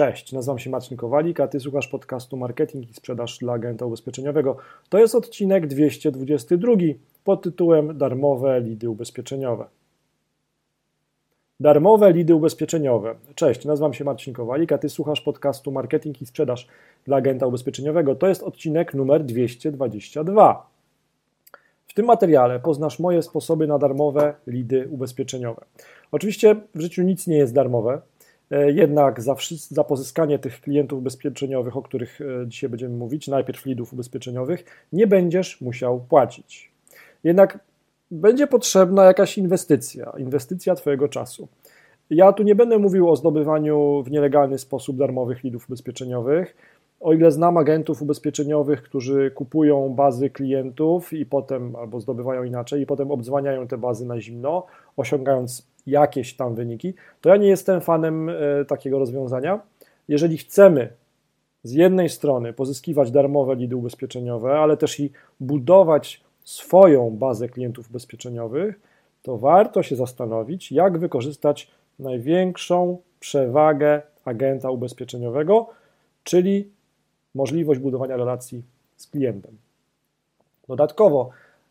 Cześć, nazywam się Marcin Kowalik, a Ty słuchasz podcastu Marketing i Sprzedaż dla Agenta Ubezpieczeniowego. To jest odcinek 222 pod tytułem Darmowe lidy ubezpieczeniowe. Darmowe lidy ubezpieczeniowe. Cześć, nazywam się Marcin Kowalik, a Ty słuchasz podcastu Marketing i Sprzedaż dla Agenta Ubezpieczeniowego. To jest odcinek numer 222. W tym materiale poznasz moje sposoby na darmowe lidy ubezpieczeniowe. Oczywiście w życiu nic nie jest darmowe, jednak za, za, pozyskanie tych klientów ubezpieczeniowych, o których e, dzisiaj będziemy mówić, najpierw lidów ubezpieczeniowych, nie będziesz musiał płacić. Jednak będzie potrzebna jakaś inwestycja, inwestycja Twojego czasu. Ja tu nie będę mówił o zdobywaniu w nielegalny sposób darmowych lidów ubezpieczeniowych. O ile znam agentów ubezpieczeniowych, którzy kupują bazy klientów i potem, albo zdobywają inaczej, i potem obdzwaniają te bazy na zimno, osiągając jakieś tam wyniki, to ja nie jestem fanem e, takiego rozwiązania. Jeżeli chcemy z jednej strony pozyskiwać darmowe lidy ubezpieczeniowe, ale też i budować swoją bazę klientów ubezpieczeniowych, to warto się zastanowić, jak wykorzystać największą przewagę agenta ubezpieczeniowego, czyli możliwość budowania relacji z klientem. Dodatkowo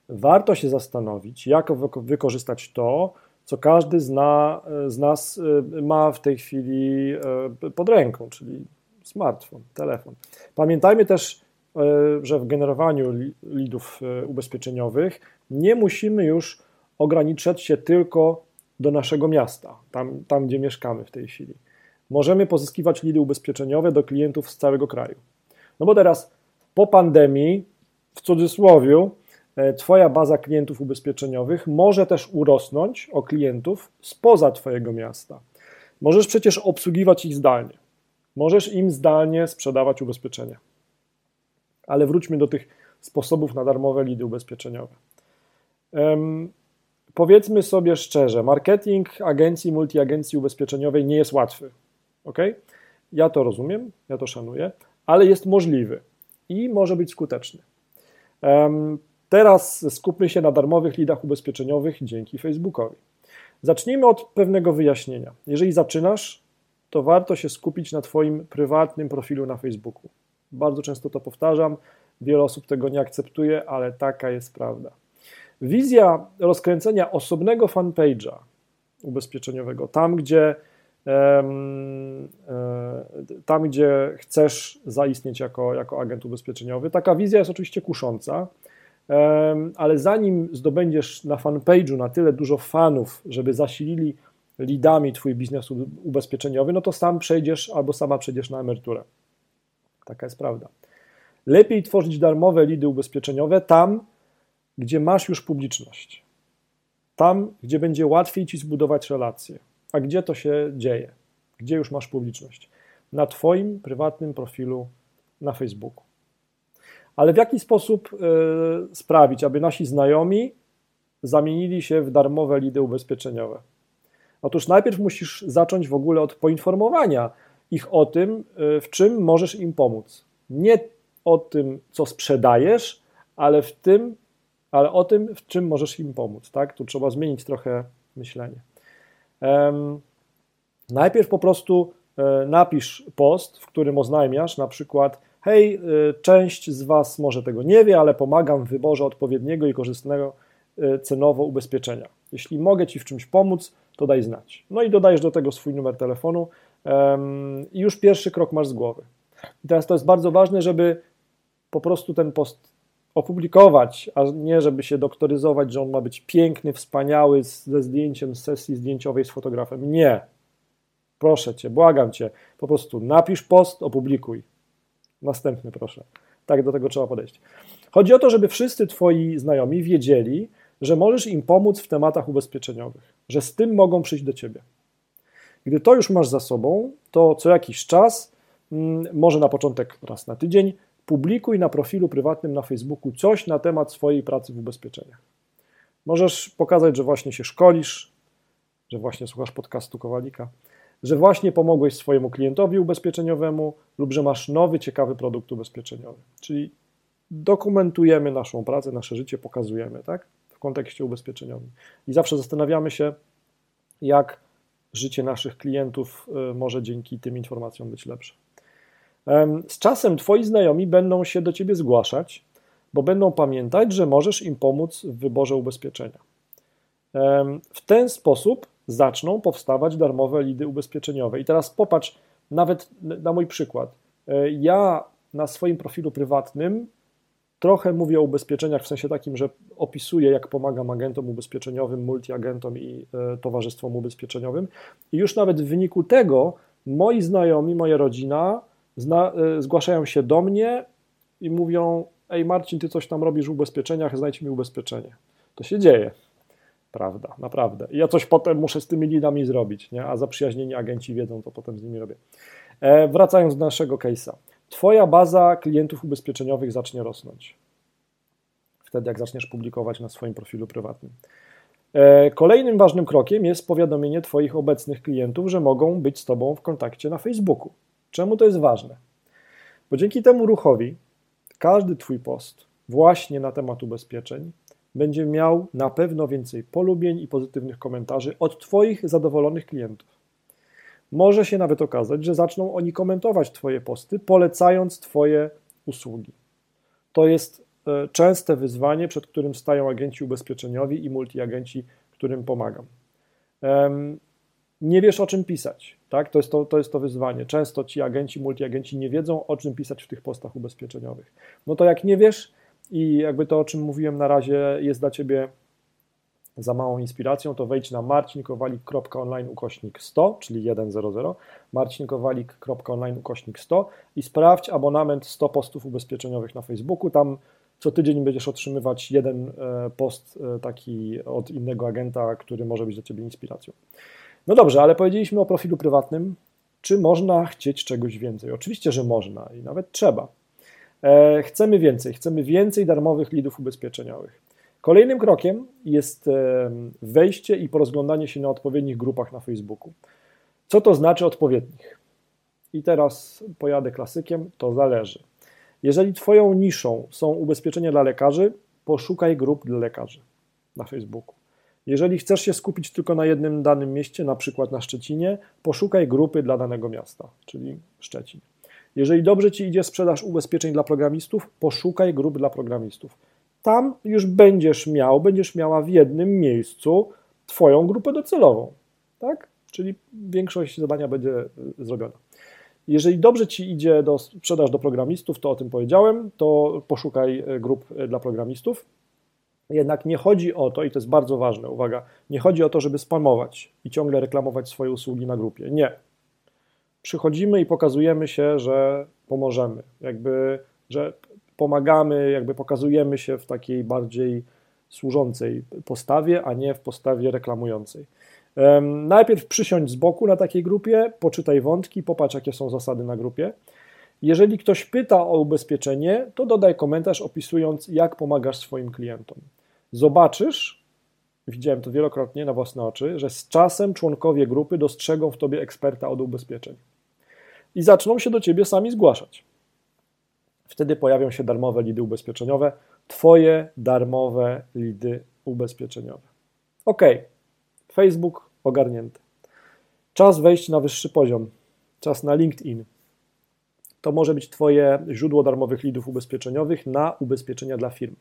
warto się zastanowić, jak wykorzystać to, co każdy zna, z nas e, ma w tej chwili e, pod ręką, czyli smartfon, telefon. Pamiętajmy też, e, że w generowaniu lidów ubezpieczeniowych nie musimy już ograniczać się tylko do naszego miasta, tam, tam gdzie mieszkamy w tej chwili. Możemy pozyskiwać lidy ubezpieczeniowe do klientów z całego kraju. No bo teraz po pandemii, w cudzysłowie, twoja baza klientów ubezpieczeniowych może też urosnąć o klientów spoza Twojego miasta. Możesz przecież obsługiwać ich zdalnie. Możesz im zdalnie sprzedawać ubezpieczenia. Ale wróćmy do tych sposobów na darmowe lidy ubezpieczeniowe. Um, powiedzmy sobie szczerze, marketing agencji, multiagencji ubezpieczeniowej nie jest łatwy. Ok? Ja to rozumiem, ja to szanuję, ale jest możliwy i może być skuteczny. Um, Teraz skupmy się na darmowych lidach ubezpieczeniowych dzięki Facebookowi. Zacznijmy od pewnego wyjaśnienia. Jeżeli zaczynasz, to warto się skupić na Twoim prywatnym profilu na Facebooku. Bardzo często to powtarzam, wiele osób tego nie akceptuje, ale taka jest prawda. Wizja rozkręcenia osobnego fanpage'a ubezpieczeniowego, tam gdzie, e, tam gdzie chcesz zaistnieć jako, jako agent ubezpieczeniowy, taka wizja jest oczywiście kusząca ale zanim zdobędziesz na fanpage'u na tyle dużo fanów, żeby zasilili lidami twój biznes ubezpieczeniowy, no to sam przejdziesz albo sama przejdziesz na emeryturę. Taka jest prawda. Lepiej tworzyć darmowe lidy ubezpieczeniowe tam, gdzie masz już publiczność. Tam, gdzie będzie łatwiej ci zbudować relacje. A gdzie to się dzieje? Gdzie już masz publiczność? Na Twoim prywatnym profilu na Facebooku ale w jaki sposób e, sprawić, aby nasi znajomi zamienili się w darmowe lidy ubezpieczeniowe? Otóż najpierw musisz zacząć w ogóle od poinformowania ich o tym, e, w czym możesz im pomóc. Nie o tym, co sprzedajesz, ale w tym, ale o tym, w czym możesz im pomóc. Tak? Tu trzeba zmienić trochę myślenie. Um, najpierw po prostu e, napisz post, w którym oznajmiasz na przykład, hej, y, część z Was może tego nie wie, ale pomagam w wyborze odpowiedniego i korzystnego y, cenowo ubezpieczenia. Jeśli mogę Ci w czymś pomóc, to daj znać. No i dodajesz do tego swój numer telefonu i już pierwszy krok masz z głowy. I teraz to jest bardzo ważne, żeby po prostu ten post opublikować, a nie żeby się doktoryzować, że on ma być piękny, wspaniały, ze zdjęciem z sesji zdjęciowej z fotografem. Nie. Proszę Cię, błagam Cię, po prostu napisz post, opublikuj. Następny, proszę. Tak do tego trzeba podejść. Chodzi o to, żeby wszyscy Twoi znajomi wiedzieli, że możesz im pomóc w tematach ubezpieczeniowych, że z tym mogą przyjść do Ciebie. Gdy to już masz za sobą, to co jakiś czas, mm, może na początek raz na tydzień, publikuj na profilu prywatnym na Facebooku coś na temat swojej pracy w ubezpieczeniach. Możesz pokazać, że właśnie się szkolisz, że właśnie słuchasz podcastu Kowalika, że właśnie pomogłeś swojemu klientowi ubezpieczeniowemu lub że masz nowy, ciekawy produkt ubezpieczeniowy. Czyli dokumentujemy naszą pracę, nasze życie, pokazujemy, tak? W kontekście ubezpieczeniowym. I zawsze zastanawiamy się, jak życie naszych klientów może dzięki tym informacjom być lepsze. Z czasem Twoi znajomi będą się do Ciebie zgłaszać, bo będą pamiętać, że możesz im pomóc w wyborze ubezpieczenia. W ten sposób zaczną powstawać darmowe lidy ubezpieczeniowe. I teraz popatrz nawet na mój przykład. E, ja na swoim profilu prywatnym trochę mówię o ubezpieczeniach w sensie takim, że opisuję, jak pomagam agentom ubezpieczeniowym, multiagentom i e, towarzystwom ubezpieczeniowym. I już nawet w wyniku tego moi znajomi, moja rodzina zna, e, zgłaszają się do mnie i mówią: Ej, Marcin, ty coś tam robisz w ubezpieczeniach, znajdź mi ubezpieczenie. To się dzieje. Prawda, naprawdę. Ja coś potem muszę z tymi lidami zrobić, nie? a zaprzyjaźnieni agenci wiedzą, to potem z nimi robię. E, wracając do naszego case'a. Twoja baza klientów ubezpieczeniowych zacznie rosnąć. Wtedy, jak zaczniesz publikować na swoim profilu prywatnym. E, kolejnym ważnym krokiem jest powiadomienie Twoich obecnych klientów, że mogą być z Tobą w kontakcie na Facebooku. Czemu to jest ważne? Bo dzięki temu ruchowi każdy Twój post właśnie na temat ubezpieczeń będzie miał na pewno więcej polubień i pozytywnych komentarzy od Twoich zadowolonych klientów. Może się nawet okazać, że zaczną oni komentować Twoje posty, polecając Twoje usługi. To jest e, częste wyzwanie, przed którym stają agenci ubezpieczeniowi i multiagenci, którym pomagam. Nie wiesz o czym pisać, tak? To jest to, to jest to wyzwanie. Często ci agenci, multiagenci nie wiedzą o czym pisać w tych postach ubezpieczeniowych. No to jak nie wiesz, i jakby to, o czym mówiłem na razie, jest dla Ciebie za małą inspiracją, to wejdź na marcinkowalik.online ukośnik 100, czyli 100, marcinkowalik.online ukośnik 100 i sprawdź abonament 100 postów ubezpieczeniowych na Facebooku. Tam co tydzień będziesz otrzymywać jeden e, post e, taki od innego agenta, który może być dla Ciebie inspiracją. No dobrze, ale powiedzieliśmy o profilu prywatnym. Czy można chcieć czegoś więcej? Oczywiście, że można i nawet trzeba. E, chcemy więcej, chcemy więcej darmowych lidów ubezpieczeniowych. Kolejnym krokiem jest e, wejście i porozglądanie się na odpowiednich grupach na Facebooku. Co to znaczy odpowiednich? I teraz pojadę klasykiem, to zależy. Jeżeli Twoją niszą są ubezpieczenia dla lekarzy, poszukaj grup dla lekarzy na Facebooku. Jeżeli chcesz się skupić tylko na jednym danym mieście, na przykład na Szczecinie, poszukaj grupy dla danego miasta, czyli Szczecin. Jeżeli dobrze Ci idzie sprzedaż ubezpieczeń dla programistów, poszukaj grup dla programistów. Tam już będziesz miał, będziesz miała w jednym miejscu Twoją grupę docelową. Tak? Czyli większość zadania będzie y, zrobiona. Jeżeli dobrze Ci idzie do sprzedaż do programistów, to o tym powiedziałem, to poszukaj y, grup y, dla programistów. Jednak nie chodzi o to, i to jest bardzo ważne, uwaga, nie chodzi o to, żeby spamować i ciągle reklamować swoje usługi na grupie. Nie przychodzimy i pokazujemy się, że pomożemy, jakby, że pomagamy, jakby pokazujemy się w takiej bardziej służącej postawie, a nie w postawie reklamującej. Najpierw przysiądź z boku na takiej grupie, poczytaj wątki, popatrz, jakie są zasady na grupie. Jeżeli ktoś pyta o ubezpieczenie, to dodaj komentarz opisując, jak pomagasz swoim klientom. Zobaczysz, widziałem to wielokrotnie na własne oczy, że z czasem członkowie grupy dostrzegą w tobie eksperta od ubezpieczeń i zaczną się do ciebie sami zgłaszać. Wtedy pojawią się darmowe lidy ubezpieczeniowe, twoje darmowe lidy ubezpieczeniowe. Ok, Facebook ogarnięty. Czas wejść na wyższy poziom, czas na LinkedIn. To może być Twoje źródło darmowych lidów ubezpieczeniowych na ubezpieczenia dla firm.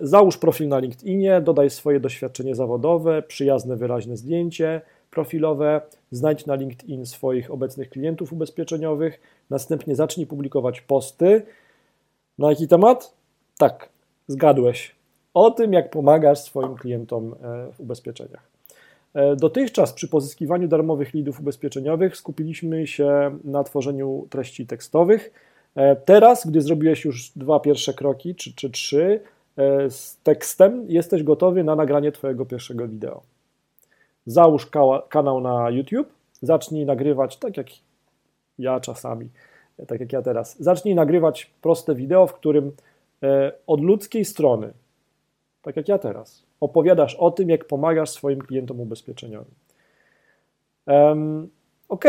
Załóż profil na LinkedInie, dodaj swoje doświadczenie zawodowe, przyjazne, wyraźne zdjęcie profilowe, znajdź na LinkedIn swoich obecnych klientów ubezpieczeniowych, następnie zacznij publikować posty. Na jaki temat? Tak, zgadłeś. O tym, jak pomagasz swoim klientom e, w ubezpieczeniach. E, dotychczas przy pozyskiwaniu darmowych lidów ubezpieczeniowych skupiliśmy się na tworzeniu treści tekstowych. E, teraz, gdy zrobiłeś już dwa pierwsze kroki, czy, czy trzy, z tekstem, jesteś gotowy na nagranie Twojego pierwszego wideo. Załóż kanał na YouTube, zacznij nagrywać tak jak ja czasami, tak jak ja teraz. Zacznij nagrywać proste wideo, w którym e, od ludzkiej strony, tak jak ja teraz, opowiadasz o tym, jak pomagasz swoim klientom ubezpieczeniowym. OK,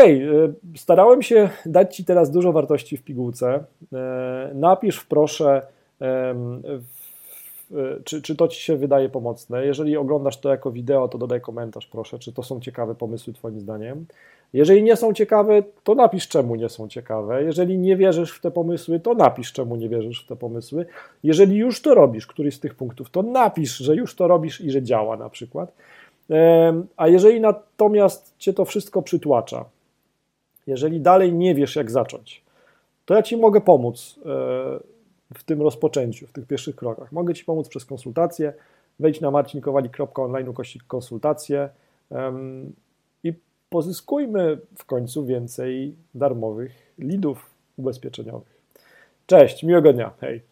starałem się dać Ci teraz dużo wartości w pigułce. E, napisz proszę czy, czy to Ci się wydaje pomocne. Jeżeli oglądasz to jako wideo, to dodaj komentarz, proszę, czy to są ciekawe pomysły Twoim zdaniem. Jeżeli nie są ciekawe, to napisz, czemu nie są ciekawe. Jeżeli nie wierzysz w te pomysły, to napisz, czemu nie wierzysz w te pomysły. Jeżeli już to robisz, któryś z tych punktów, to napisz, że już to robisz i że działa na przykład. A jeżeli natomiast Cię to wszystko przytłacza, jeżeli dalej nie wiesz, jak zacząć, to ja Ci mogę pomóc e, w tym rozpoczęciu, w tych pierwszych krokach. Mogę Ci pomóc przez konsultację. Wejdź na marcinkowalik.online ukośnik konsultacje i pozyskujmy w końcu więcej darmowych lidów ubezpieczeniowych. Cześć, miłego dnia, hej!